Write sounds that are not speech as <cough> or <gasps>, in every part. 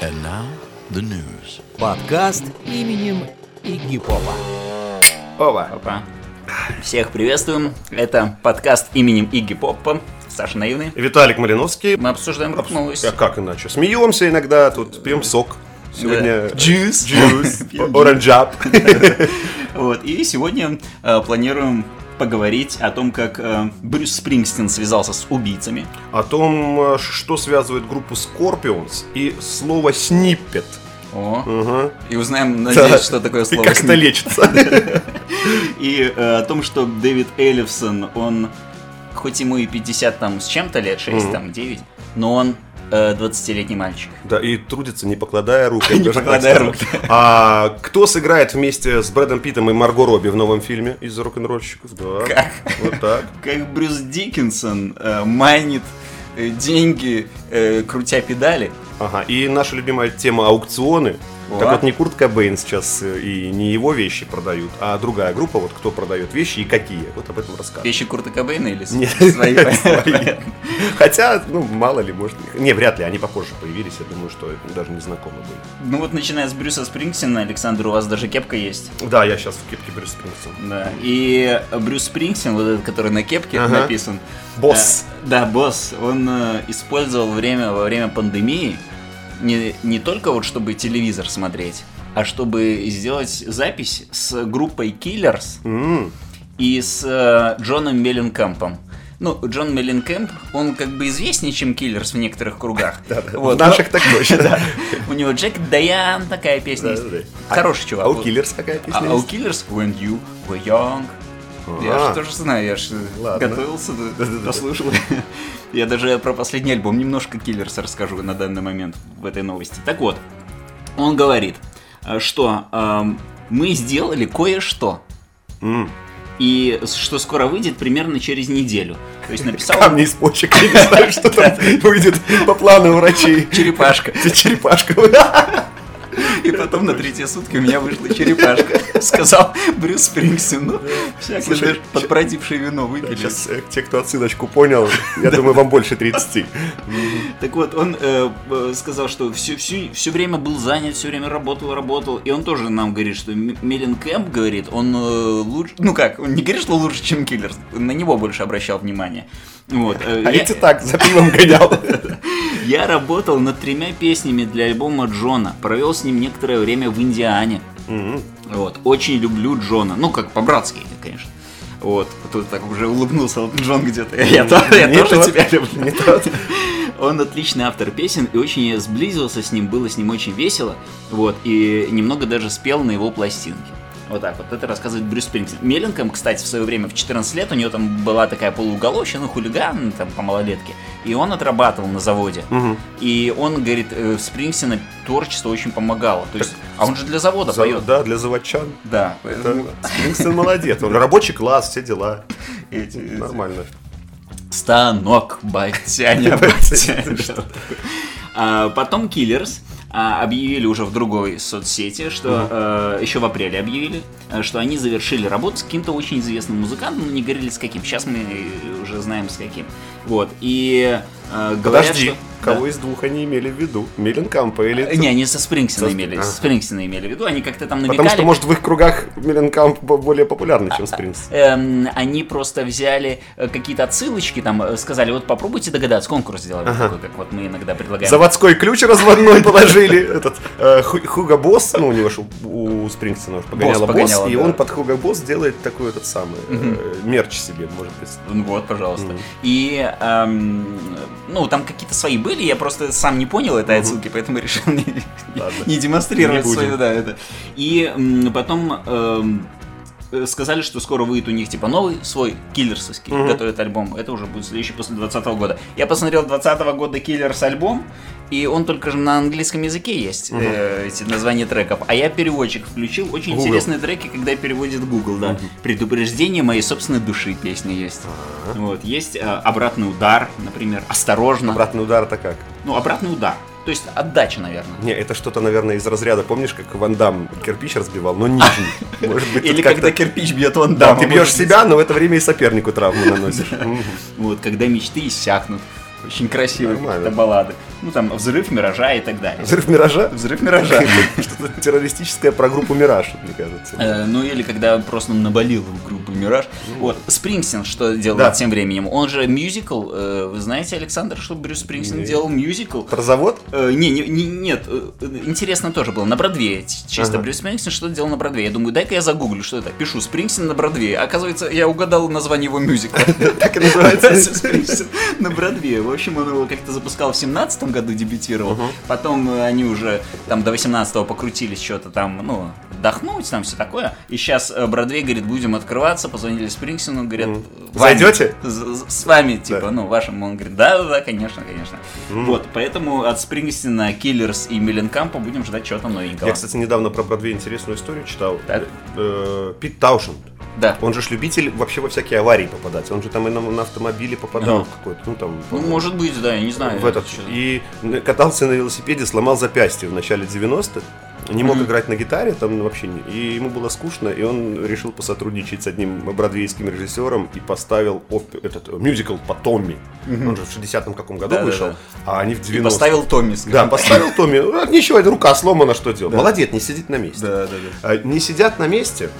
And now, the news. Подкаст именем Игги Попа. Ова. Опа. Всех приветствуем. Это подкаст именем Игги Поппа. Саша Наивный. Виталик Малиновский. Мы обсуждаем рок-новости. А как иначе? Смеемся иногда, тут пьем сок. Сегодня... Джус. Джус. <laughs> Пьем Оранжап. <laughs> Вот. И сегодня э, планируем поговорить о том, как э, Брюс Спрингстин связался с убийцами. О том, э, что связывает группу Scorpions и слово сниппет. О. Ага. И узнаем, надеюсь, что такое <laughs> И слово. как это лечится. <laughs> И э, о том, что Дэвид Эллифсон, он, хоть ему и 50 там с чем-то лет, 6 там 9, но он 20-летний мальчик. Да, и трудится, не покладая рук. <laughs> Не покладая рук, А кто сыграет вместе с Брэдом Питтом и Марго Робби в новом фильме из рок-н-ролльщиков? Да. Как? Вот так. <laughs> Как Брюс Диккенсон э, майнит э, деньги, э, крутя педали. Ага, и наша любимая тема аукционы. О. Так вот, не Курт Кобейн сейчас э, и не его вещи продают, а другая группа, вот кто продает вещи и какие. Вот об этом рассказывают. Вещи Курта Кобейна или Нет, <laughs> свои? Хотя, ну, мало ли, может... Не, вряд ли, они попозже появились, я думаю, что даже не знакомы были. Ну вот начиная с Брюса Спрингсина, Александр, у вас даже кепка есть. Да, я сейчас в кепке Брюс Спрингстин. Да. И Брюс Спрингсин, вот этот, который на кепке написан. Босс. э, да, босс. Он э, использовал время во время пандемии не, не только вот чтобы телевизор смотреть, а чтобы сделать запись с группой Killers М, и с э, Джоном Мелленкэмпом. Ну, Джон Мелленкэмп, он как бы известнее, чем Killers в некоторых кругах. <laughs> Вот, В наших но- так точно. <laughs> У него Jack Diane такая песня есть. Да-да-да. Хороший чувак. А у. Killers какая А, песня а у есть? Killers When You Were Young. Я А. же тоже знаю, я же готовился, послушал. <laughs> Я даже про последний альбом немножко Киллерс расскажу на данный момент в этой новости. Так вот, он говорит, э, что эм, мы сделали кое-что. И что скоро выйдет примерно через неделю. То есть написал Камни из почек, я не знаю, что там <laughs> выйдет по плану врачей. черепашка. Черепашка. <laughs> И потом на третьи сутки у меня вышла черепашка. <laughs> Сказал Брюс Спрингстин. Ну, даже подбродившее вино выпили. Сейчас э, те, кто отсылочку понял, <laughs> я думаю, вам больше 30. <laughs> Так вот, он э, э, сказал, что все, время был занят, все время работал, работал. И он тоже нам говорит, что М- Мелленкэмп говорит, он лучше... Ну как, он не говорит, что лучше, чем Киллерс. На него больше обращал внимание. Вот. А я- эти так, за пивом гонял. Я работал над тремя песнями для альбома Джона. Провел с ним некоторое время в Индиане. Мгм. Вот. Очень люблю Джона. Ну, как по-братски, конечно. Вот. Тут так уже улыбнулся вот Джон где-то. <laughs> Я, тоже тот, тебя люблю. не тот. <laughs> Он отличный автор песен, и очень я сблизился с ним, было с ним очень весело. Вот. И немного даже спел на его пластинке. Вот так вот. Это рассказывает Брюс Спрингстин. Мелленком, кстати, в свое время, в 14 лет, у него там была такая полууголовщина, хулиган, там, по малолетке. И он отрабатывал на заводе. Мгм. И он говорит, э, Спрингстина творчество очень помогало. То есть, а он же для завода За- поет. Да, для заводчан. Да, Это поэтому молодец. Он рабочий класс, все дела. <laughs> эти- Нормально. Станок, батяня, <laughs> батяня. <laughs> А, Потом Киллерс а, объявили уже в другой соцсети, что э, еще в апреле объявили, э, что они завершили работу с каким-то очень известным музыкантом, но не говорили с каким. Сейчас мы уже знаем с каким. Вот. И э, говорят, Подожди, что... кого Да. из двух они имели в виду? Милленкампа или... Э, Не, они со Спрингсина Со- имели, а. Спрингсина имели в виду, они как-то там намекали. Потому что, может, в их кругах Милленкамп бо- более популярный, чем Спрингс. <laughs> Эм, они просто взяли э, какие-то отсылочки, там э, сказали, вот попробуйте догадаться, конкурс сделали, такой, как вот мы иногда предлагаем. Заводской ключ разводной <laughs> положили. Этот Ху- Хуга Босс, ну у него же у уже погоняло Босс и он под Хуга Босс делает такой этот самый мерч себе, может быть. Ну Вот, пожалуйста. И, эм, ну, там какие-то свои были, я просто сам не понял этой отсылки, поэтому решил не, не демонстрировать Не свою, да, это. И потом эм, сказали, что скоро выйдет у них, типа, новый свой киллерсовский, готовят альбом. Это уже будет следующий после 2020 года. Я посмотрел 2020 года Киллерс альбом, и он только же на английском языке есть, э, эти названия треков. А я переводчик включил. Очень Google. интересные треки, когда переводит Google, да. Предупреждение моей собственной души песня есть. Вот, есть э, обратный удар, например, осторожно. Обратный удар это как? Ну, обратный удар. То есть отдача, наверное. Не, это что-то, наверное, из разряда, помнишь, как Ван Дам кирпич разбивал, но нижний. <laughs> Может быть, Или как-то- когда кирпич бьет вон Да, дама. ты бьешь себя, но в это время и сопернику травму наносишь. <laughs> Вот, когда мечты иссякнут. Очень красивые это баллады. Ну там взрыв миража и так далее. Взрыв Миража? Взрыв миража. <laughs> Что-то террористическое про группу Мираж, мне кажется. Э, Ну или когда просто наболел в группу Мираж. Вот, Спрингстин что делал тем временем? Он же мюзикл. э, Вы знаете, Александр, что Брюс Спрингстин делал мюзикл? Про завод? Э, Не, не, не- нет, интересно тоже было. На Бродвее. Чисто. Брюс Спрингстин что делал на Бродвее. Я думаю, дай-ка я загуглю, что это. Пишу Спрингстин на Бродвее. Оказывается, я угадал название его мюзикла. <laughs> Так и называется. <laughs> Спрингстин на Бродвее. В общем, он его как-то запускал в семнадцатом году, дебютировал. Потом э, они уже там до 18-го покрутились, что-то там, ну, отдохнуть, там все такое. И сейчас Бродвей говорит, будем открываться. Позвонили Спрингстину, говорят, Мгм. «Ваня, Зайдете? з- з- С вами, типа, Да. ну, вашим. Он говорит, да-да-да, конечно, конечно. Вот, поэтому от Спрингстина, Киллерс и Миленкампа будем ждать чего-то новенького. Я, кстати, недавно про Бродвей интересную историю читал. Так. Э, Пит Таушенд. Да. Он же ж любитель вообще во всякие аварии попадать. Он же там и на, на автомобиле попадал Да. в какой-то, ну там... Ну, может быть, да, я не знаю. в этот. Чё- Катался на велосипеде, сломал запястье в начале 90-х. Не мог Мгм. играть на гитаре, там вообще не. И ему было скучно, и он решил посотрудничать с одним бродвейским режиссером и поставил оп- этот э, мюзикл по Томми. Он же в 60-м каком году Да-да-да. вышел, а они в 90 И поставил Томми, Да, скажем. поставил Томми. Ну, Ничего, это рука сломана, что делать? Молодец, не сидит на месте. Да, да, да. А, Не сидят на месте.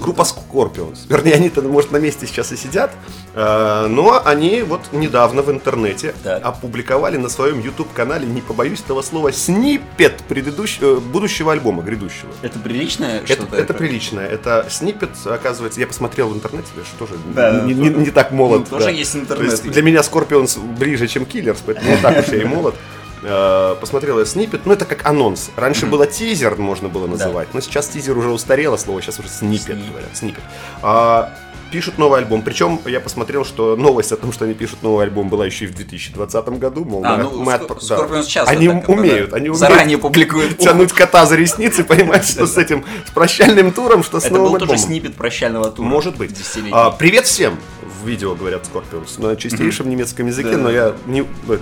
Группа Scorpions. Вернее, они-то, может, на месте сейчас и сидят. э, Но они вот недавно в интернете Так. опубликовали на своем YouTube-канале, не побоюсь этого слова, сниппет предыдущего, будущего альбома, грядущего. Это приличное Это, что-то? это прилично. Это сниппет, оказывается, я посмотрел в интернете, я же тоже Да, не, не- не так молод. Ну, тоже да. есть То интернет. есть для меня Scorpions ближе, чем Killers, поэтому не так уж я и молод. Э, Посмотрел я сниппет, ну это как анонс. Раньше было тизер, можно было называть, но сейчас тизер уже устарело слово, сейчас уже Сниппет. говорят. Сниппет. А, Пишут новый альбом. Причем я посмотрел, что новость о том, что они пишут новый альбом, была еще и в 2020 году. Мол, А, мы- ну, мы Скор- отпро- да. Часто Они так это, умеют, да. они умеют Заранее публикуют. тянуть кота за ресницы, <laughs> понимаешь, что с этим, с прощальным туром, что с Это новым был тоже альбомом. снипет прощального тура. Может быть. А, привет всем! В видео говорят Scorpions на чистейшем немецком языке, Да. но я не ну,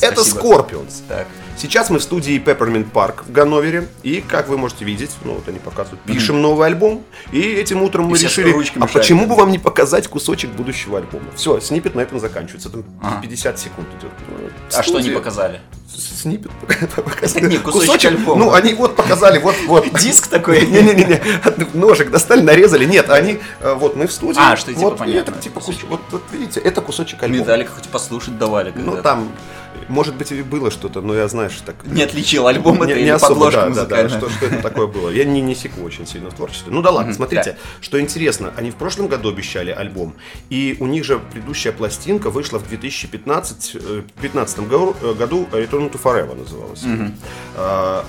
Это. Так. Сейчас мы в студии Peppermint Park в Ганновере, и, как вы можете видеть, ну вот они показывают, пишем новый альбом, и этим утром мы решили, а почему шарят. бы вам не показать кусочек будущего альбома? Все, снипет на этом заканчивается, там Ага. 50 секунд идет. Ну, А что студия. показали? Снипет показали. <laughs> Не, кусочек альбома. Ну, они вот показали, вот, вот. Диск такой? <laughs> Не-не-не, ножик достали, нарезали. Нет, они, э, вот мы в студии. А, что, типа, понятно. это типа. Вот, вот видите, это кусочек альбома. Медалик хоть послушать давали. Ну, там, может быть, и было что-то, но я, знаешь, так... Не отличил альбом это Не, не особо, подложку да, да, да, что, что это такое было. Я не, не секу очень сильно в творчестве. Ну да ладно, смотрите, что интересно, они в прошлом году обещали альбом, и у них же предыдущая пластинка вышла в 2015 э, 15 году, э, году Return to Forever называлась. А,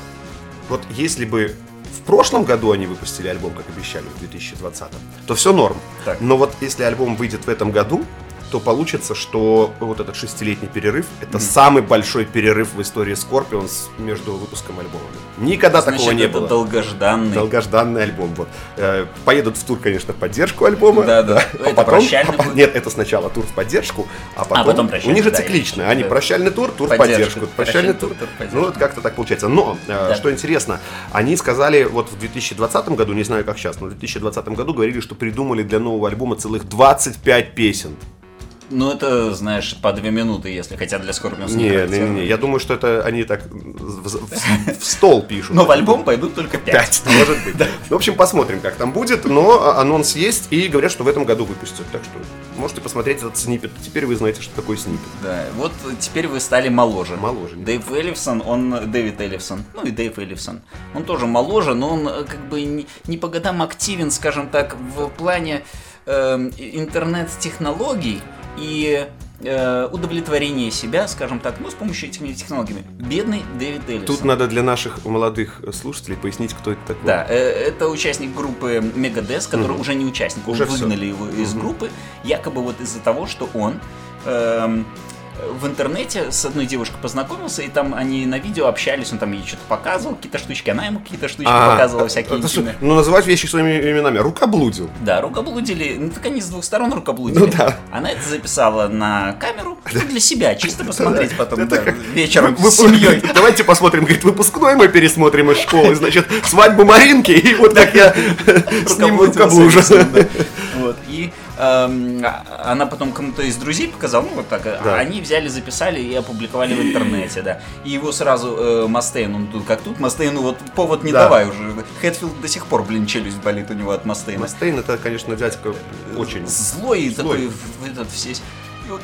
вот если бы в прошлом году они выпустили альбом, как обещали, в 2020, то все норм. Так. Но вот если альбом выйдет в этом году, то получится, что вот этот шестилетний перерыв это самый большой перерыв в истории Scorpions между выпуском альбома. Никогда Значит, такого не это было. долгожданный. Долгожданный альбом. Вот. Э, Поедут в тур, конечно, в поддержку альбома. Да, да. А Это потом, а. <laughs> Нет, это сначала тур в поддержку, а потом, потом у них же да, циклично. Они да. прощальный тур, тур в Поддержку. прощальный Прощальный тур. тур, поддержку. Ну вот как-то так получается. Но э, Да. что интересно, они сказали вот в 2020 году, не знаю как сейчас, но в 2020 году говорили, что придумали для нового альбома целых 25 песен. Ну, это, знаешь, по две минуты, если хотят для Скорпионса. Не, не, не, не, я думаю, что это они так в, в- в <laughs> стол пишут. Но в альбом пойдут только пять. Может быть. <laughs> В общем, посмотрим, как там будет. Но анонс есть, и говорят, что в этом году выпустят. Так что можете посмотреть этот снипет. Теперь вы знаете, что такое снипет. Да, вот теперь вы стали моложе. Моложе. Дэйв Эллифсон, он Дэвид Эллифсон, ну и Дэйв Эллифсон. Он тоже моложе, но он э, как бы не, не по годам активен, скажем так, в плане и- интернет-технологий и э, удовлетворения себя, скажем так, ну, с помощью этими технологиями. Бедный Дэвид Эллифсон. Тут надо для наших молодых слушателей пояснить, кто это такой. Да, э, это участник группы Megadeth, который Мгм. уже не участник, Уже выгнали его из Мгм. группы, якобы вот из-за того, что он эм, в интернете с одной девушкой познакомился, и там они на видео общались, он там ей что-то показывал, какие-то штучки, она ему какие-то штучки А, показывала, всякие это что. Ну, называть вещи своими именами. Рукоблудил. Да, рукоблудили, ну так они с двух сторон рукоблудили. Ну да. Она это записала на камеру, ну, для себя, чисто посмотреть потом да, вечером Вы- с семьей. Давайте посмотрим, говорит, выпускной мы пересмотрим из школы, значит, свадьбу Маринки, и вот как я с ним рукоблужу. Эм, а- она потом кому-то из друзей показала, ну вот так, а Да. они взяли, записали и опубликовали в интернете, да. И его сразу э, Мастейн, он тут как тут, Мастейну вот повод не Да. давай уже. Хэтфилд до сих пор, блин, челюсть болит у него от Мастейна. Мастейн это, конечно, дядька очень... Злой, Злой. такой в этот все.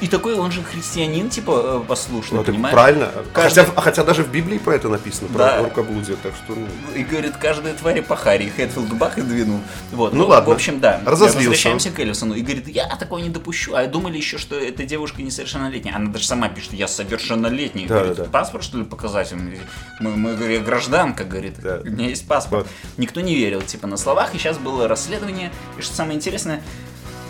И такой он же христианин, типа, э, послушный, Ну, понимаешь? правильно. Каждый- Хотя, хотя даже в Библии про это написано, про Да. рукоблудие, так что... ну, И говорит, каждая тварь по харе. Хэтфилд бах и двинул. Вот. Ну ладно. В общем, да. Разозлился Возвращаемся к Эллисону. И говорит, я такого не допущу. А думали еще, что эта девушка несовершеннолетняя. Она даже сама пишет, я совершеннолетний. Да, говорит, да, да. паспорт, что ли, показать? Мы, мы, я гражданка, говорит, Да. у меня есть паспорт. Вот. Никто не верил, типа, на словах. И сейчас было расследование. И что самое интересное,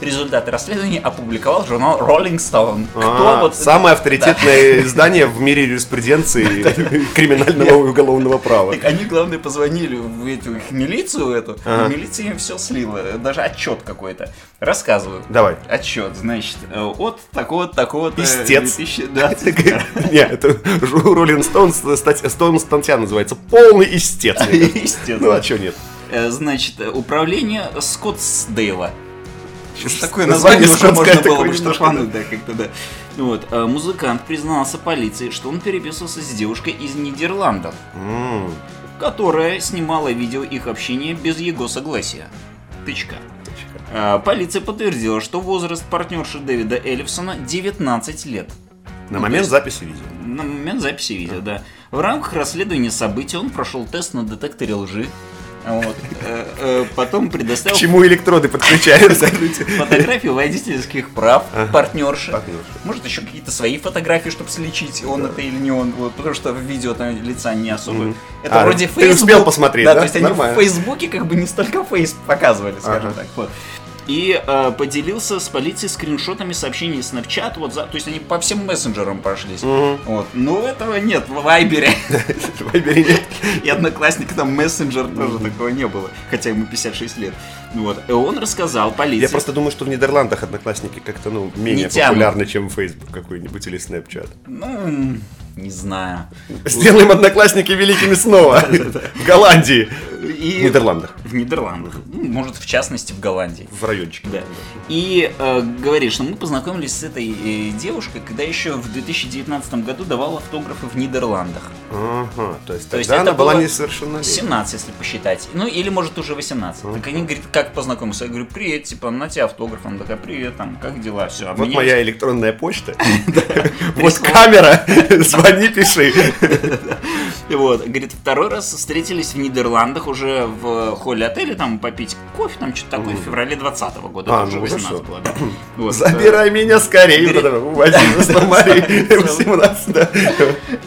результаты расследования опубликовал журнал Rolling Stone. Кто а, вот... Самое авторитетное <laughs> издание в мире юриспруденции <laughs> криминального и уголовного права. Так они, главное, позвонили в эту их милицию эту, и милиция им все слила, даже отчет какой-то. Рассказываю. Давай. Отчет, значит, э, от такого-то, такого-то... Истец. 2020. <laughs> Не, это Стоун, Стоун статья называется «Полный истец». Истец. Ну, а что нет? Э, Значит, э, управление Скоттсдейла. Сейчас Такое название уже скотское можно было бы штрафануть, да, как-то, да. Вот, э, музыкант признался полиции, что он переписывался с девушкой из Нидерландов, которая снимала видео их общения без его согласия. Тычка. А, Полиция подтвердила, что возраст партнерши Дэвида Эллифсона 19 лет. На момент записи видео. На момент записи видео, да. В рамках расследования событий он прошел тест на детекторе лжи. Вот. Э, э, Потом К предоставил чему электроды подключаются? фотографию водительских прав партнерши. Партнерши. Может, еще какие-то свои фотографии, чтобы сличить, он это или не он. Вот, потому что в видео там лица не особо. Это А, вроде ты Facebook. успел посмотреть, да? то есть они в Фейсбуке как бы не столько фейс показывали, скажем Ага. так. Вот. И э, поделился с полицией скриншотами сообщений Snapchat, вот за, то есть они по всем мессенджерам прошлись. Вот. Но этого нет в Вайбере. <laughs> В Вайбере нет. И одноклассник там мессенджер тоже такого не было. Хотя ему 56 лет. Вот. И он рассказал полиции. Я просто думаю, что в Нидерландах одноклассники как-то ну, менее популярны, чем Facebook какой-нибудь или Snapchat. Ну, не знаю. Сделаем одноклассники великими снова. <laughs> В Голландии. И... В Нидерландах. В Нидерландах. Ну, может, в частности, в Голландии. В райончике. Да. И э, говорит, что мы познакомились с этой э, девушкой, когда еще в 2019 году давал автографы в Нидерландах. Ага, то есть То есть тогда она была несовершеннолетняя. 17, если посчитать. Ну, или может уже 18. Так они говорят, как познакомился? Я говорю, привет, типа, на тебе автограф. Она такая, привет, там, как дела? Все, Вот моя электронная почта. <laughs> Вот камера. <laughs> Звони, пиши. <laughs> Вот, говорит, второй раз встретились в Нидерландах уже в холле отеля, там попить кофе, там что-то такое, в феврале 20 года, А, уже ну, 18 хорошо. было, да. Вот, Забирай меня скорее. Говорит- потом Увози на Марии в 17, да.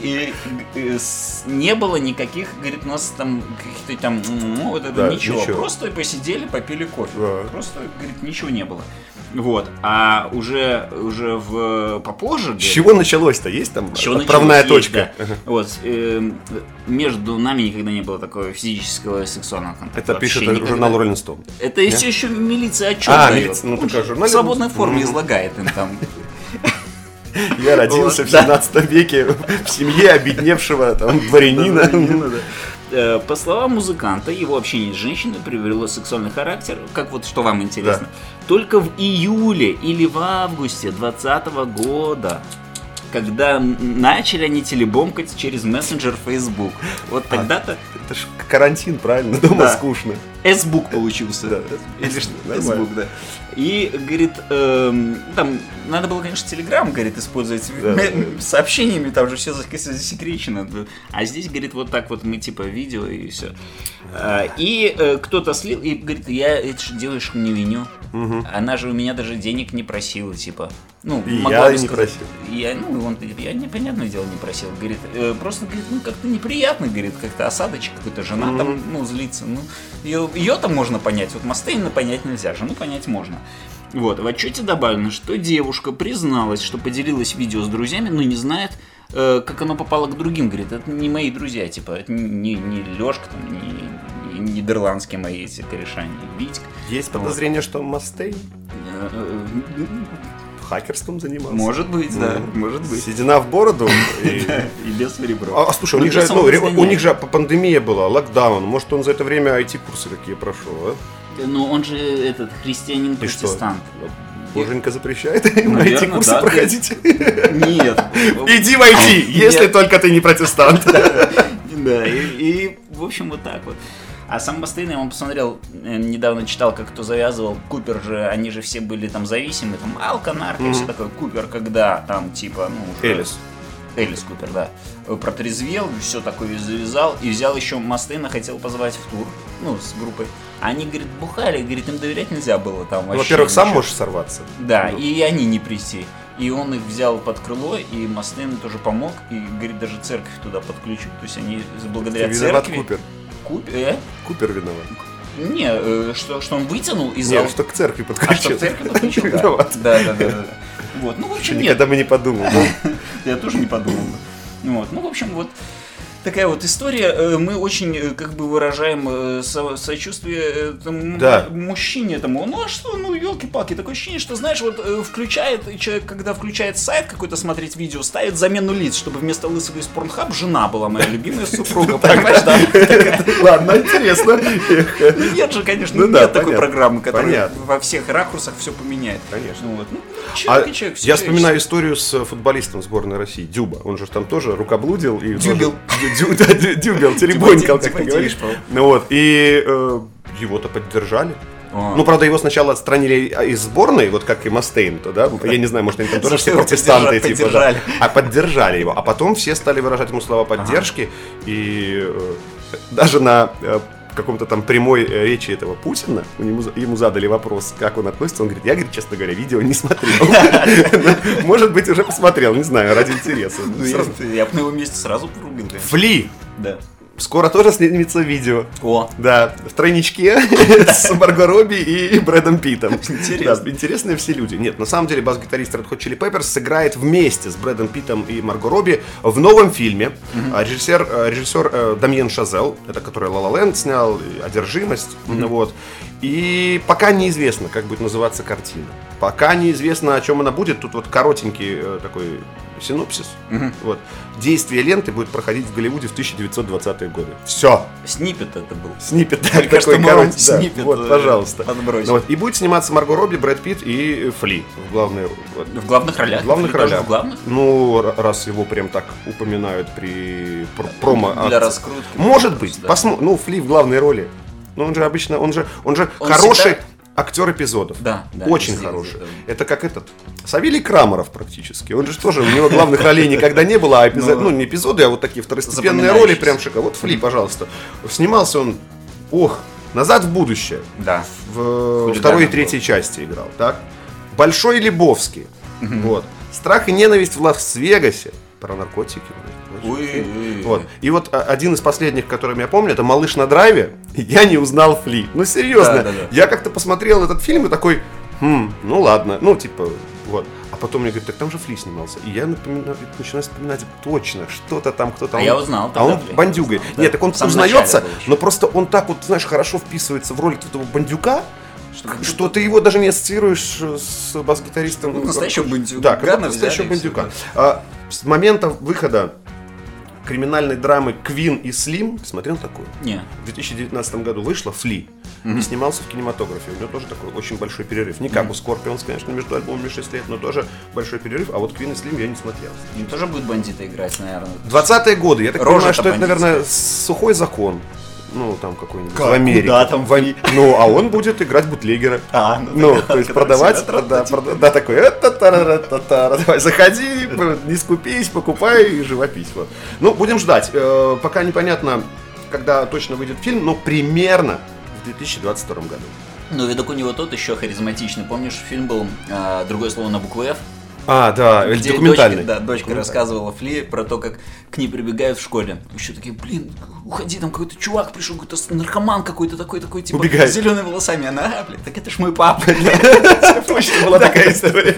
И э, не было никаких, говорит, нас там каких-то там, ну, вот это Да, ничего. ничего. Просто посидели, попили кофе. Да. Просто, говорит, ничего не было. Вот. А уже, уже в попозже. С чего началось-то? Есть там чего отправная началось? Есть, точка? да. Вот. эм, между нами никогда не было такого физического сексуального контакта. Это Вообще пишет никогда. журнал Rolling Stone. Это все еще милиция отчет А, дает. милиция, ну, такая журналист. В свободной форме Мгм. излагает им там. <laughs> <laughs> Я родился в да. 17 веке в семье обедневшего там <laughs> дворянина. Э, По словам музыканта, его общение с женщиной приобрело сексуальный характер, как вот что вам интересно, только в июле или в августе 2020 года. Когда начали они телебомкать через мессенджер Facebook. Вот тогда-то Это ж карантин, правильно? Дома Да. скучно. S-Book получился. Да, Или что? да. И, говорит, эм, там, надо было, конечно, Telegram, говорит, использовать Да, сообщениями, там же все засекречено. А здесь, говорит, вот так вот мы, типа, видео и все. И э, кто-то слил, и говорит, я это же делаешь не виню. Она же у меня даже денег не просила, типа. Ну, И могла я бы не сказать. просил. Я, ну, он говорит, я непонятное дело не просил. Говорит, «Э, просто, говорит, ну, как-то неприятно, говорит, как-то осадочек какой-то, жена там, ну, злится. Ну, ее, ее-то можно понять, вот Мастейна понять нельзя, жену понять можно. Вот, в отчете добавлено, что девушка призналась, что поделилась видео с друзьями, но не знает, э, как оно попало к другим. Говорит, это не мои друзья, типа, это не, не Лешка, там, не, не нидерландские мои эти кореша, не Витька. Есть подозрение, что Мастей Э, э, хакерством занимался. Может быть, да, Ну, может быть. Седина в бороду. и- <laughs> без ребро. А, а, слушай, у Ну, них же, ну, у них же пандемия была, локдаун. Может, он за это время IT-курсы какие прошел, а? Ну, он же этот христианин-протестант. Боженька запрещает им эти курсы да, проходить. <laughs> Нет. Иди войти, если Нет. только ты не протестант. <laughs> Да, и, в общем, вот так вот. А сам Бастейн, я вам посмотрел, э, недавно читал, как кто завязывал. Купер же, они же все были там зависимы, там алка, нарко, и все такое. Купер, когда там типа, ну, уже... Элис. Элис Купер, да. э, Протрезвел, все такое завязал. И взял еще Мастейна, хотел позвать в тур, ну, с группой. Они, говорит, бухали, говорит, им доверять нельзя было там вообще. Во-первых, сам можешь сорваться. Да, Ну. и они не прийти. И он их взял под крыло, и Мастейн тоже помог, и, говорит, даже церковь туда подключил. То есть они благодаря Виноват церкви... Купер. Куп- э? Купер виноват. Не, э, что, что он вытянул из. Нет, что к церкви А, что подключил. в церкви подключил, да. Да, да, да, да. Вот, ну, в общем, нет, Никогда бы не подумал. <laughs> я тоже не подумал. Вот, ну, в общем, вот такая вот история. Э, Мы очень, э, как бы, выражаем э, со- сочувствие э, там, Да. мужчине этому. Ну, а что, ну, елки-палки, такое ощущение, что, знаешь, вот включает, человек, когда включает сайт какой-то смотреть видео, ставит замену лиц, чтобы вместо лысого из Порнхаб жена была моя любимая супруга, понимаешь, да? <laughs> Ладно, интересно. Ну, Нет же, конечно, Ну нет такой программы, которая во всех ракурсах все поменяет. Конечно. Ну, ну, А человек человек, я вспоминаю историю с футболистом сборной России, Дюба. Он же там тоже рукоблудил. И Дюбел. Дю- да, дю- Дюбел, теребонькал, как ты Типа говоришь. Типа Ну вот, и э, его-то поддержали. А. Ну, правда, его сначала отстранили из сборной, вот как и Мастейн, то да, я не знаю, может, они там тоже все протестанты, типа, да. а поддержали его, а потом все стали выражать ему слова поддержки, и э, даже на э, каком-то там прямой э, речи этого Путина, у него, ему задали вопрос, как он относится, он говорит, я, говорит, честно говоря, видео не смотрел. <laughs> Ну, Может быть, уже посмотрел, не знаю, ради интереса. Ну, я, бы на его месте сразу порубил. Фли! Да. Скоро тоже снимется видео. О, Да, в тройничке <laughs> с Марго Робби и Брэдом Питтом. Интересно. Да, интересные все люди. Нет, на самом деле бас-гитарист Red Hot Chili Peppers сыграет вместе с Брэдом Питтом и Марго Робби в новом фильме. А Режиссер, э, режиссер э, Дамьен Шазел, это который La La Land снял, «Одержимость», вот. И пока неизвестно, как будет называться картина. Пока неизвестно, о чем она будет. Тут вот коротенький э, такой синопсис. Вот. Действие ленты будет проходить в Голливуде в 1920-е годы. Все. снипет это был. Снипет да, Только такой вам короче, <laughs> да. снипет, Вот, э, пожалуйста. подбросим. Ну вот, И будет сниматься Марго Робби, Брэд Питт и Фли в главной вот, В главных ролях. в главных тоже ролях. В главных? Ну, раз его прям так упоминают при пр- промо. Для раскрутки. Может быть. Да. Посмо- Ну, Фли в главной роли. Ну, он же обычно, он же, он же Он хороший всегда- актер эпизодов. Да, да, Очень хороший. везде, Это как этот. Савелий Крамаров практически. Он же тоже, у него главных ролей никогда не было, а эпизод, Ну, ну, не эпизоды, а вот такие второстепенные роли прям шика. Вот Фли, пожалуйста. Снимался он, ох, назад в будущее. Да. В второй и третьей части играл, так? Большой Лебовский. Вот. Страх и ненависть в Лас-Вегасе. Про наркотики. Вот. И вот а, один из последних, которым я помню, это «Малыш на драйве». <laughs> Я не узнал Фли. Ну, серьезно. Да, да, да. Я как-то посмотрел этот фильм и такой, хм, ну ладно. Ну, типа, вот. А потом мне говорят, так там же Фли снимался. И я напоминаю- начинаю вспоминать точно, что-то там, кто-то. А я узнал А он Фли. бандюгой. Узнал, да. Нет, так он В самом узнается, но просто он так вот, знаешь, хорошо вписывается в роль этого бандюка, Что- что ты его даже не ассоциируешь с бас-гитаристом. Ну, настоящего бандюка Да, как настоящего бандюка. А, с момента выхода криминальной драмы Queen и Slim, смотрел такую? Не. В 2019 году вышла Flea и снимался в кинематографе. У него тоже такой очень большой перерыв. Не как у Скорпионс, конечно, между альбомами 6 лет, но тоже большой перерыв. А вот Queen и Slim я не смотрел. Им тоже будет бандиты играть, наверное. 20-е годы, я так Рожа-то понимаю, что это, бандитская. наверное, сухой закон. Ну, там какой-нибудь Как? в Америке. Куда там В Ну, а он будет играть бутлегера. А, ну Ну, тогда- то есть продавать, да, прода- да, такой, «Э-та-та-ра-та-та-ра». давай, заходи, не скупись, покупай и живопись. Вот. Ну, будем ждать. Э, Пока непонятно, когда точно выйдет фильм, но примерно в 2022 году. Ну, видок у него тот еще харизматичный. Помнишь, фильм был а, «Другое слово на букву F»? А, да, Где документальный. Дочка, да, дочка рассказывала Фли про то, как к ней прибегают в школе. Еще такие, блин, уходи, там какой-то чувак пришел, какой-то наркоман какой-то такой, такой, типа, Убегает. с зелеными волосами. Она, а, блин, так это ж мой папа. <laughs> Точно была такая история.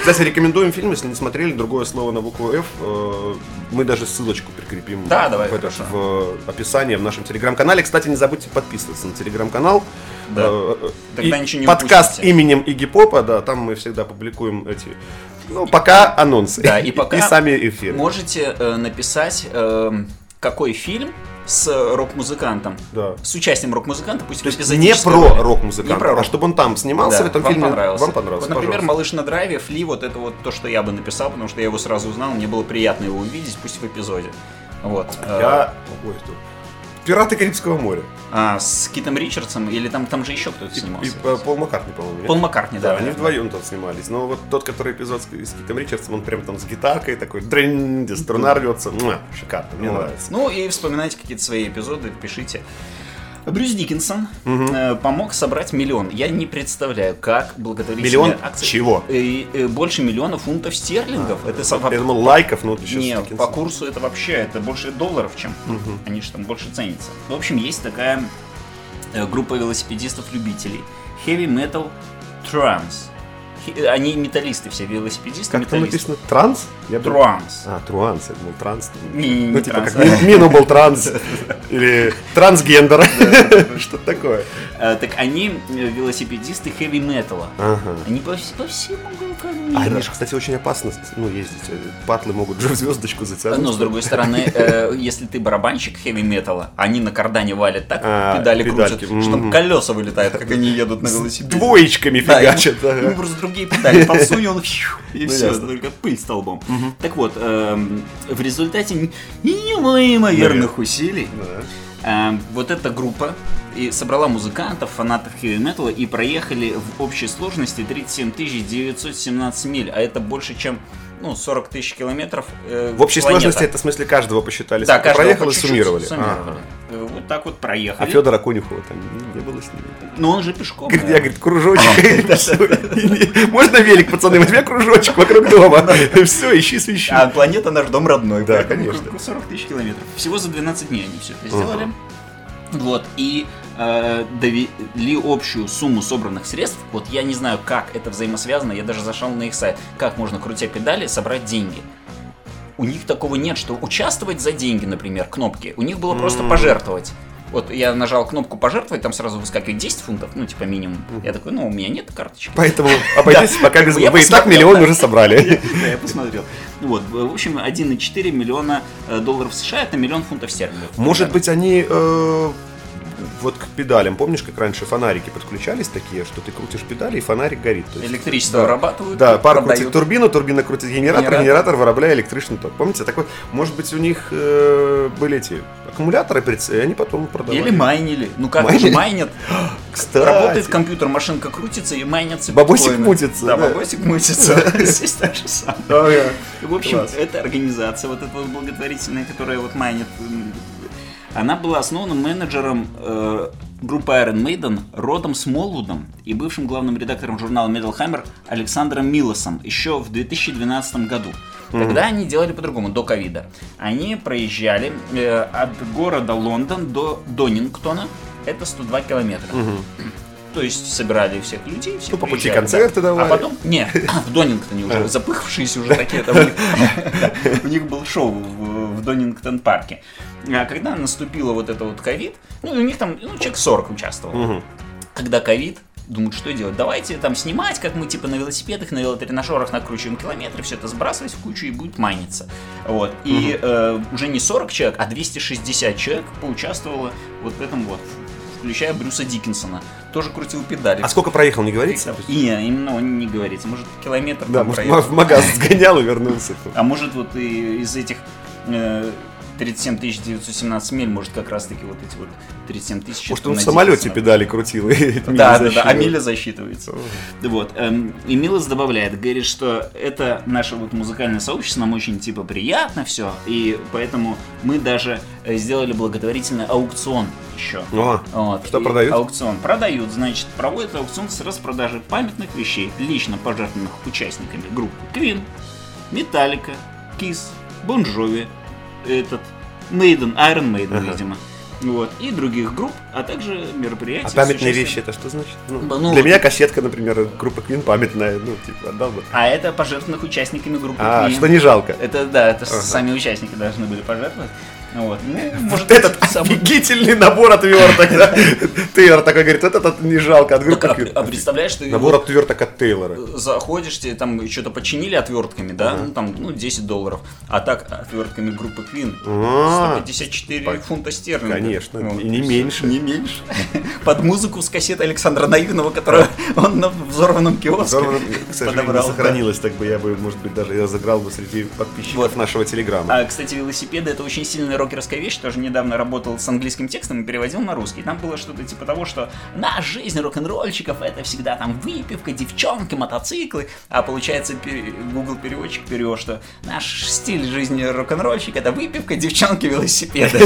Кстати, рекомендуем фильм, если не смотрели, другое слово на букву F. э, Мы даже ссылочку прикрепим Да, давай, в, в описании в нашем телеграм-канале. Кстати, не забудьте подписываться на телеграм-канал. Да. Э, Тогда и ничего не Подкаст упустите. именем Игги Попа, да, там мы всегда публикуем эти. Ну, пока анонсы. Да, и пока <laughs> И сами эфиры. Можете э, написать, э, какой фильм с рок-музыкантом, Да. с участием рок-музыканта, пусть То есть не про рок-музыканта, а чтобы он там снимался Да, в этом вам фильме. понравился. Вам понравился, Вот, например, пожалуйста. «Малыш на драйве», Фли, вот это вот то, что я бы написал, потому что я его сразу узнал, мне было приятно его увидеть, пусть в эпизоде. Вот. Э, Я... Ой? Пираты Карибского моря. а, с Китом Ричардсом, или там, там же еще кто-то И, снимался? и, э, Пол Маккартни, по-моему. Пол Маккартни, да. Да, они вдвоем там снимались. Но вот тот, который эпизод с, с Китом Ричардсом, он прям там с гитаркой такой, дрынь, струна рвется. Шикарно, мне нравится. Ну и вспоминайте какие-то свои эпизоды, пишите. Брюс Диккенсон э, помог собрать миллион. Я не представляю, как благотворительная Миллион акция... чего? Э, э, больше миллиона фунтов стерлингов. это со- Я думал, лайков, но сейчас... Не, по курсу это вообще, это больше долларов, чем. Они же там больше ценятся. В общем, есть такая э, группа велосипедистов-любителей. Heavy Metal Trans. Они металлисты все, велосипедисты, Как там написано? Транс? Я Транс. А, труанс, я думал, транс. Не, не, Ну, типа, транс. как ми- Мину был транс. <laughs> Или трансгендер. <laughs> Что такое? Э, Так они э, велосипедисты хэви металла. Ага. Они по, вс- по всем уголкам А мира. они же, кстати, очень опасно ну, ездить. Патлы могут же в звездочку затянуть. Но с другой стороны, <laughs> э, если ты барабанщик хэви металла, они на кардане валят так, А, педали крутят, что там колеса вылетают, как они едут на велосипеде. Двоечками фигачат. ему просто другие педали <laughs> фью, и Ну, все, только пыль столбом. Так вот, эм, в результате неимоверных усилий. Эм, вот эта группа и собрала музыкантов, фанатов хэви металла и проехали в общей сложности 37 917 миль, а это больше, чем ну, 40 тысяч километров. э, В общей планета. сложности это в смысле каждого посчитали. да, каждого проехал по и суммировали. суммировали. Ага. Э, Вот так вот А проехали. Федора Конюхова там не было с ним. Но он же пешком. Говорит, да. я, говорит, кружочек. <laughs> <laughs> Можно велик, пацаны, возьми кружочек вокруг дома. <laughs> Все, ищи свищи. А планета наш дом родной. Да, конечно. 40 тысяч километров. Всего за 12 дней они все это сделали. Вот, и э, довели общую сумму собранных средств. Вот я не знаю, как это взаимосвязано, я даже зашел на их сайт. Как можно, крутя педали, собрать деньги? У них такого нет, что участвовать за деньги, например, кнопки. У них было просто пожертвовать. Вот я нажал кнопку пожертвовать, там сразу выскакивает 10 фунтов, ну, типа минимум. Я такой, ну, у меня нет карточки. Поэтому <laughs> обойдитесь пока без... Вы и так миллион уже собрали. <laughs> Да, я посмотрел. Вот, в общем, 1,4 миллиона э, долларов США это миллион фунтов стерлингов. Может быть, они э, вот к педалям, помнишь, как раньше фонарики подключались такие, что ты крутишь педали и фонарик горит. То есть- Электричество Да. вырабатывают. Да, пар продают. крутит турбину, турбина крутит генератор, Генератор. генератор, вырабатывает электричный ток. Помните, такой, может быть, у них э, были эти аккумуляторы, и они потом продавали. Или майнили. Ну как Майнили? же майнят? <gasps> Кстати. Работает компьютер, машинка крутится и майнятся Бабосик мутится, Да, да. бабосик мутится. <laughs> Здесь так же самое. В общем, эта организация, вот эта вот благотворительная, которая вот майнит, она была основана менеджером э, группы Iron Maiden Родом Смолвудом и бывшим главным редактором журнала Metal Hammer Александром Милосом еще в 2012 году. Тогда они делали по-другому, до ковида. Они проезжали э, от города Лондон до Донингтона, это 102 километра. То есть собирали всех людей, все Ну, по пути концерты да. давали. А потом, не, <laughs> в Донингтоне уже, запыхавшиеся уже такие там. у них- <laughs> был шоу в в Донингтон парке. А когда наступила вот это вот ковид, ну, у них там, ну, человек 40 участвовал. Когда ковид, думают, что делать? Давайте там снимать, как мы типа на велосипедах, на велотренажерах накручиваем километры, все это сбрасывать в кучу и будет майниться. Вот. И э, уже не 40 человек, а 260 человек поучаствовало вот в этом вот, включая Брюса Диккенсона. Тоже крутил педали. А сколько проехал, не говорится? Не, именно он не говорится. Может, километр Да, может, проехал. в магаз сгонял и вернулся. А может, вот и из этих э, 37 917 миль, может, как раз-таки вот эти вот 37 тысяч... Может, он в самолете педали крутил. и <laughs> Да, да, да, а миля засчитывается. Вот. эм, И Милос добавляет, говорит, что это наше вот музыкальное сообщество, нам очень типа приятно все, и поэтому мы даже э, сделали благотворительный аукцион еще. О, Вот. что И продают? Аукцион. Продают, значит, проводят аукцион с распродажей памятных вещей, лично пожертвованных участниками группы Queen, Metallica, Kiss, Bon Jovi, этот, Maiden, Iron Maiden, Ага. видимо. Вот, и других групп, а также мероприятия. А памятные вещи это что значит? Ну, Ну, для вот- меня кассетка, например, группа Queen памятная, ну, типа, отдал бы. А это пожертвованных участниками группы А, Queen. что не жалко. Это да, это Ага. сами участники должны были пожертвовать. Вот. Ну, может, Этот сам- офигительный набор отверток, да? <laughs> Тейлор такой говорит, вот этот не жалко. А Так, отверток- а, а представляешь, ты Набор отверток от Тейлора. заходишь, тебе там что-то починили отвертками, да, ну там, ну, 10 долларов, а так отвертками группы А, 154 фунта стерлингов. Конечно, не меньше. Не меньше. <laughs> Под музыку с кассеты Александра Наивного, которую <laughs> он на взорванном киоске Взорвано, к сожалению, не подобрал. сохранилось, так бы я бы, может быть, даже я заграл бы среди подписчиков Вот. нашего телеграма. А, кстати, велосипеды это очень сильная рокерская вещь. Тоже недавно работал с английским текстом и переводил на русский. Там было что-то типа того, что наша жизнь рок-н-ролльщиков это всегда там выпивка, девчонки, мотоциклы. А получается, Google переводчик перевел, что наш стиль жизни рок-н-ролльщика это выпивка, девчонки, велосипеды.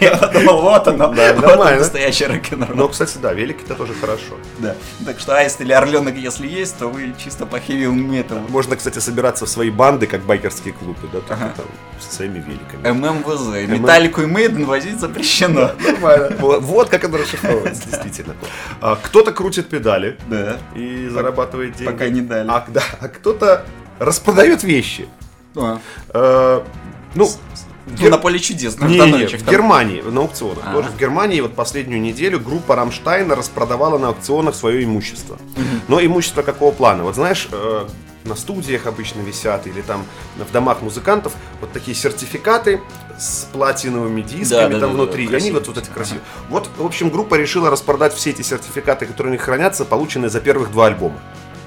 Я подумал, вот оно, вот настоящий рок-н-ролл. Но, кстати, да, велик это тоже хорошо. Да. Так что аист или орленок, если есть, то вы чисто по metal. Можно, кстати, собираться в свои банды, как байкерские клубы, да, только там с своими великами. ММВЗ. Металлику и Мейден возить запрещено. Нормально. Вот, как оно расшифровывается, действительно. А, кто-то крутит педали Да. и зарабатывает деньги. пока не дали. А, а кто-то распродает вещи. А. Ну, Ну, на поле чудес, на Не, не, в. Германии, на аукционах. А. Тоже в Германии вот последнюю неделю группа Рамштайна распродавала на аукционах свое имущество. Но имущество какого плана? Вот знаешь, э, на студиях обычно висят или там в домах музыкантов вот такие сертификаты с платиновыми дисками Да, да, там да, внутри. да, и они вот, вот эти красивые. Вот, в общем, группа решила распродать все эти сертификаты, которые у них хранятся, полученные за первых два альбома.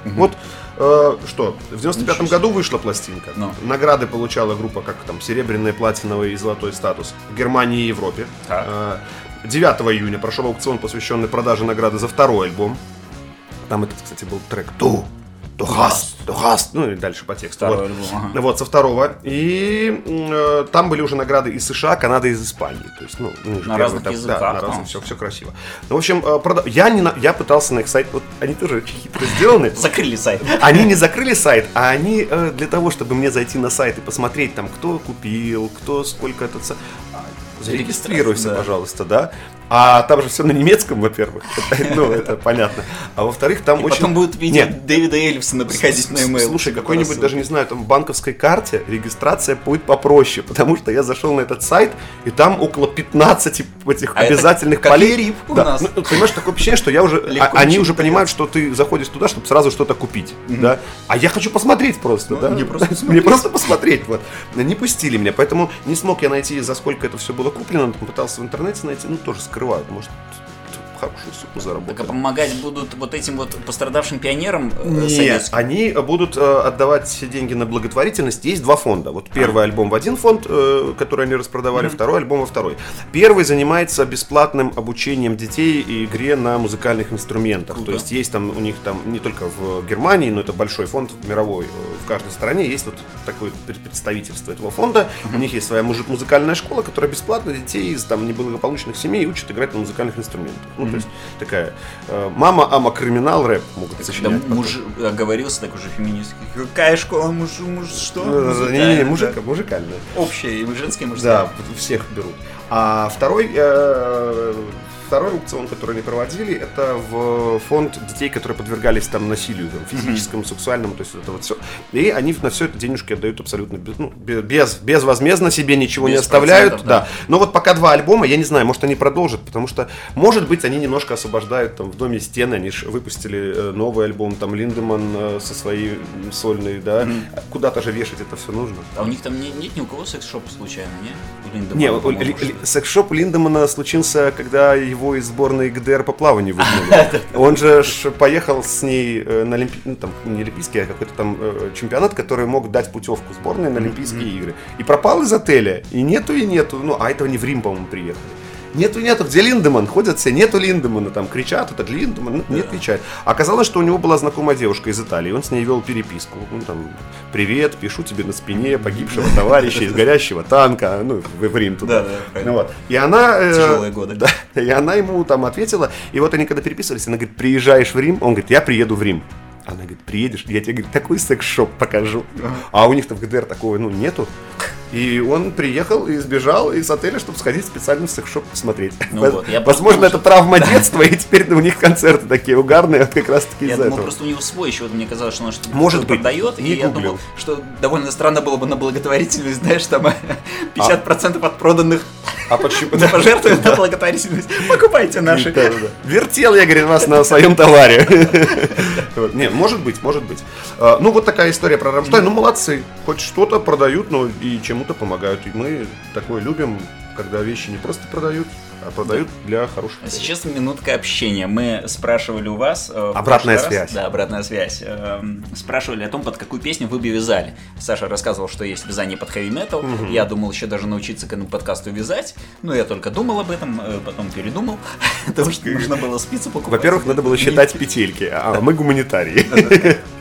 Вот э, что, в 95 году вышла пластинка. Ну. Награды получала группа как там серебряный, платиновый и золотой статус в Германии и Европе. Так. Э, 9 июня прошел аукцион, посвященный продаже награды за второй альбом. Там этот, кстати, был трек «Ту», «Du hast», ну и дальше по тексту. Второй Вот. альбом, ага. Вот, со второго. И э, там были уже награды из США, Канады из Испании. То есть, ну, ну, На разных этап, языках, Да, на разных, все, все красиво. Ну, в общем, э, прода- я, не на- я пытался на их сайт, вот они тоже очень хитро сделаны. <laughs> Закрыли сайт. Они не закрыли сайт, а они э, для того, чтобы мне зайти на сайт и посмотреть там, кто купил, кто сколько этот... а, Зарегистрируйся, Да. пожалуйста, да. А там же все на немецком, во-первых. Ну, это понятно. А во-вторых, там И очень... потом будут видео Нет, Дэвида Эльфсона приходить на email. Слушай, какой-нибудь, даже не знаю, там банковской карте регистрация будет попроще, потому что я зашел на этот сайт, и там около 15 этих А это обязательных как полей. Лирип у Да. нас. Ну, понимаешь, такое ощущение, что я уже, Легко а- они ничего уже понимают, что ты заходишь туда, чтобы сразу что-то купить, да. А я хочу посмотреть просто, Ну, да. мне просто <laughs> Мне посмотреть. просто посмотреть, вот. Не пустили меня, поэтому не смог я найти, за сколько это все было куплено, пытался в интернете найти, ну тоже скрывают, может хорошую сумму Так а помогать будут вот этим вот пострадавшим пионерам э, Нет, советским? они будут э, отдавать деньги на благотворительность. Есть два фонда. Вот первый альбом в один фонд, э, который они распродавали, второй альбом во второй. Первый занимается бесплатным обучением детей и игре на музыкальных инструментах. Круто. То есть есть там у них там не только в Германии, но это большой фонд мировой. э, В каждой стране есть вот такое пред- представительство этого фонда. У них есть своя музыкальная школа, которая бесплатно детей из там неблагополучных семей учит играть на музыкальных инструментах. Ну, то есть такая э, мама, ама, криминал, рэп могут сочинять. муж оговорился так уже феминистский. Какая школа муж, муж что? Не-не-не, Музыкальная, мужика, да. музыкальная. Общая, и женская, и мужская. Да, всех берут. А второй, э, второй аукцион, который они проводили, это в фонд детей, которые подвергались там насилию, там, физическому, сексуальному, то есть это вот все. И они на все это денежки отдают абсолютно без, ну, бе- без, безвозмездно себе ничего не оставляют. да. да. Но вот пока два альбома, я не знаю, может они продолжат, потому что, может быть, они немножко освобождают там в доме стены, они же выпустили э, новый альбом, там Линдеман э, со своей сольной, да, куда-то же вешать это все нужно. А у них там не- нет ни у кого секс-шопа случайно, не? У Линдемана, Не, секс-шоп Линдемана случился, когда его из сборной ГДР по плаванию <laughs> выгнали. Он же поехал с ней э, на Олимпи... ну, там, не Олимпийский, а какой-то там э, чемпионат, который мог дать путевку сборной на Олимпийские игры. И пропал из отеля. И нету, и нету. Ну, а этого не в Рим, по-моему, приехали. Нету, нету, где Линдеман? Ходят все, нету Линдемана, там кричат, этот Линдеман, ну, не отвечает. Оказалось, что у него была знакомая девушка из Италии, он с ней вел переписку. Ну, там, привет, пишу тебе на спине погибшего товарища из горящего танка, ну, в, Рим туда. Да, да. Ну, вот. И она... э, Тяжелые годы. <laughs> Да, и она ему там ответила, и вот они когда переписывались, она говорит, приезжаешь в Рим? Он говорит, я приеду в Рим. Она говорит, приедешь, я тебе говорит, такой секс-шоп покажу. А у них-то в ГДР такого, ну, нету. И он приехал и сбежал из отеля, чтобы сходить в специальный секс-шоп посмотреть. Ну вот, я Возможно, это травма детства, и теперь у них концерты такие угарные, как раз таки Я из-за думал, этого. просто у него свой еще, вот мне казалось, что он что-то Может быть, продает, и я думал, что довольно странно было бы на благотворительность, знаешь, там 50% <laughs> А. от проданных А почему? <laughs> пожертвуем на благотворительность. Покупайте наши. Да, да, да. Вертел я, говорит, вас на своем товаре. <laughs> Вот. Не, может быть, может быть. А, Ну, вот такая история про Рамштайн. Ну, молодцы. Хоть что-то продают, но и чему-то помогают. И мы такое любим, когда вещи не просто продают, а продают для хороших А целей. Сейчас минутка общения. Мы спрашивали у вас... э, Обратная раз- связь. да, обратная связь. Эм, Спрашивали о том, под какую песню вы бы вязали. Саша рассказывал, что есть вязание под хэви метал. Я думал еще даже научиться к этому подкасту вязать. Но я только думал об этом, э, потом передумал. <laughs> Потому что нужно было спицу покупать. Во-первых, надо было считать петельки, а мы гуманитарии. <laughs>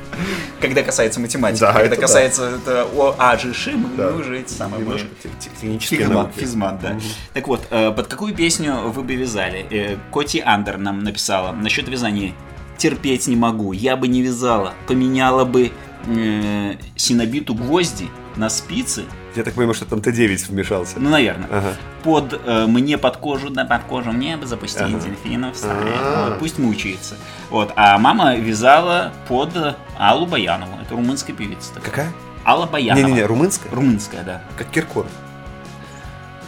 Когда касается математики. Да, Когда это да. касается это о а, ж, ш, мы Да. уже эти самые... мы- Немножко те- те- технические Физмат, науки. физмат, да. Так вот, э, под какую песню вы бы вязали? Э, Коти Андер нам написала насчет вязания. Терпеть не могу, я бы не вязала. Поменяла бы э, синобиту гвозди на спицы. Я так понимаю, что там Т9 вмешался. Ну, наверное. Ага. Под э, мне под кожу, да под кожу мне бы запустить Ага. дельфинов. А. Вот, пусть мучается. Вот. А мама вязала под Аллу Баянову. Это румынская певица. такая. Какая? Алла Баянова. Не-не-не, румынская? Румынская, да. Как Киркоров.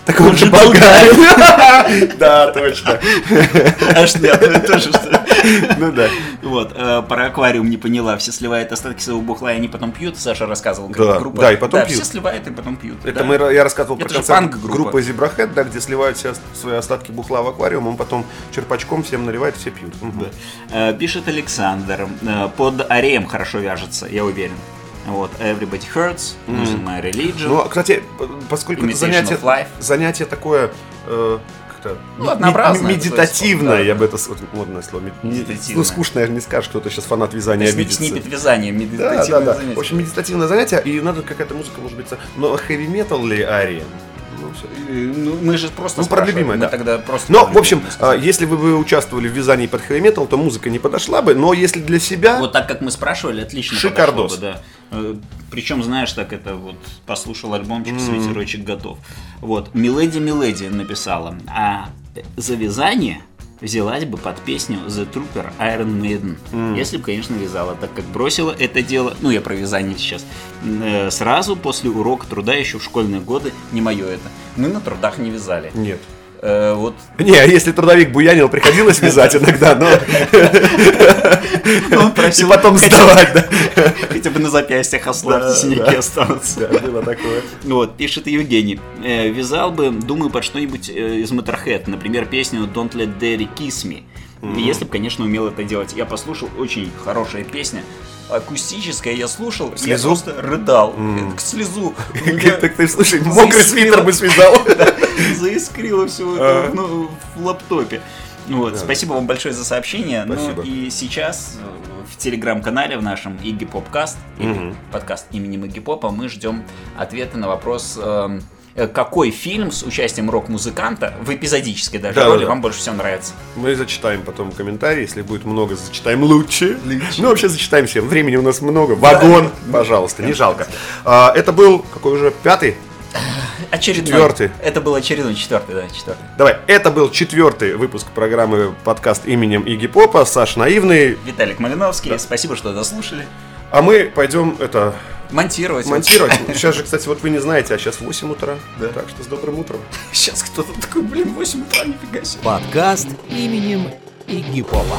Так он же болгарин. <laughs> Да, точно. <laughs> Аж нет, это тоже что. <laughs> Ну да. Вот, э, про аквариум не поняла. Все сливают остатки своего бухла, и они потом пьют. Саша рассказывал, Да, группа. да, и потом пьют. все сливают и потом пьют. Это да. мы, я рассказывал про Это концерт группы Zebrahead, да, где сливают все свои остатки бухла в аквариум, он потом черпачком всем наливает, все пьют. Э, Пишет Александр. э, Под ареем хорошо вяжется, я уверен. Вот, Everybody Hurts, Losing My Religion. Ну, а, кстати, поскольку это занятие, life. занятие такое э, как-то Ну, м- однообразное, м- медитативное, да. я бы это вот модное слово. мед- не- Медитативное. Ну, скучное не скажешь, кто-то сейчас фанат вязания обидится. Снипет вязания, Да, медитативное да, да. занятие. Общем, медитативное занятие, и надо какая-то музыка, может быть, но хэви метал ли ария? Ну, ну, мы же просто Ну, про любимое, да. тогда просто Но, в общем, а, если вы бы участвовали в вязании под хэви метал, то музыка не подошла бы, но если для себя... Вот так как мы спрашивали, отлично Шикардос. бы, да. Причем, знаешь, так это вот послушал альбомчик, свитерочек готов. Вот, Миледи Миледи написала, а за вязание взялась бы под песню The Trooper Iron Maiden. Если бы, конечно, вязала, так как бросила это дело, ну я про вязание сейчас, э, сразу после урока труда еще в школьные годы, не мое это. Мы на трудах не вязали. Нет. Э, вот Не, а если трудовик буянил, приходилось вязать иногда, но он и просил потом сдавать, да. хотя бы на запястьях ослабьте, синяки останутся. Да, было такое. Вот, пишет Евгений. Э, вязал бы, думаю, под что-нибудь э, из Motorhead. Например, песню Don't Let Daddy Kiss Me. Если бы, конечно, умел это делать. Я послушал, очень хорошая песня. Акустическая, я слушал, я Слезу? просто рыдал. Э, К слезу. <laughs> Так ты, слушай, <laughs> мокрый свитер бы связал. Заискрило <laughs> все А. ну, в лаптопе. Вот, Спасибо вам большое за сообщение. Ну и сейчас э, в телеграм-канале в нашем Игги Попкаст, подкаст именем Игги Попа, мы ждем ответы на вопрос, эм, какой фильм с участием рок-музыканта в эпизодической даже Да, роли да, да. вам больше всего нравится? Мы зачитаем потом комментарии, если будет много, зачитаем лучше. Ну, вообще зачитаем всем. Времени у нас много. Вагон, пожалуйста, не жалко. А, Это был, какой уже, пятый? Очередной. Четвертый. Это был очередной, четвертый, да, четвертый. Давай, это был четвертый выпуск программы подкаст именем Игги Попа. Саш Наивный. Виталик Малиновский, спасибо, что дослушали. А мы пойдем это Монтировать. монтировать. Сейчас же, кстати, вот вы не знаете, а сейчас 8 утра. Так что с добрым утром. <laughs> Сейчас кто-то такой, блин, 8 утра, нифига себе. Подкаст именем Игги Попа.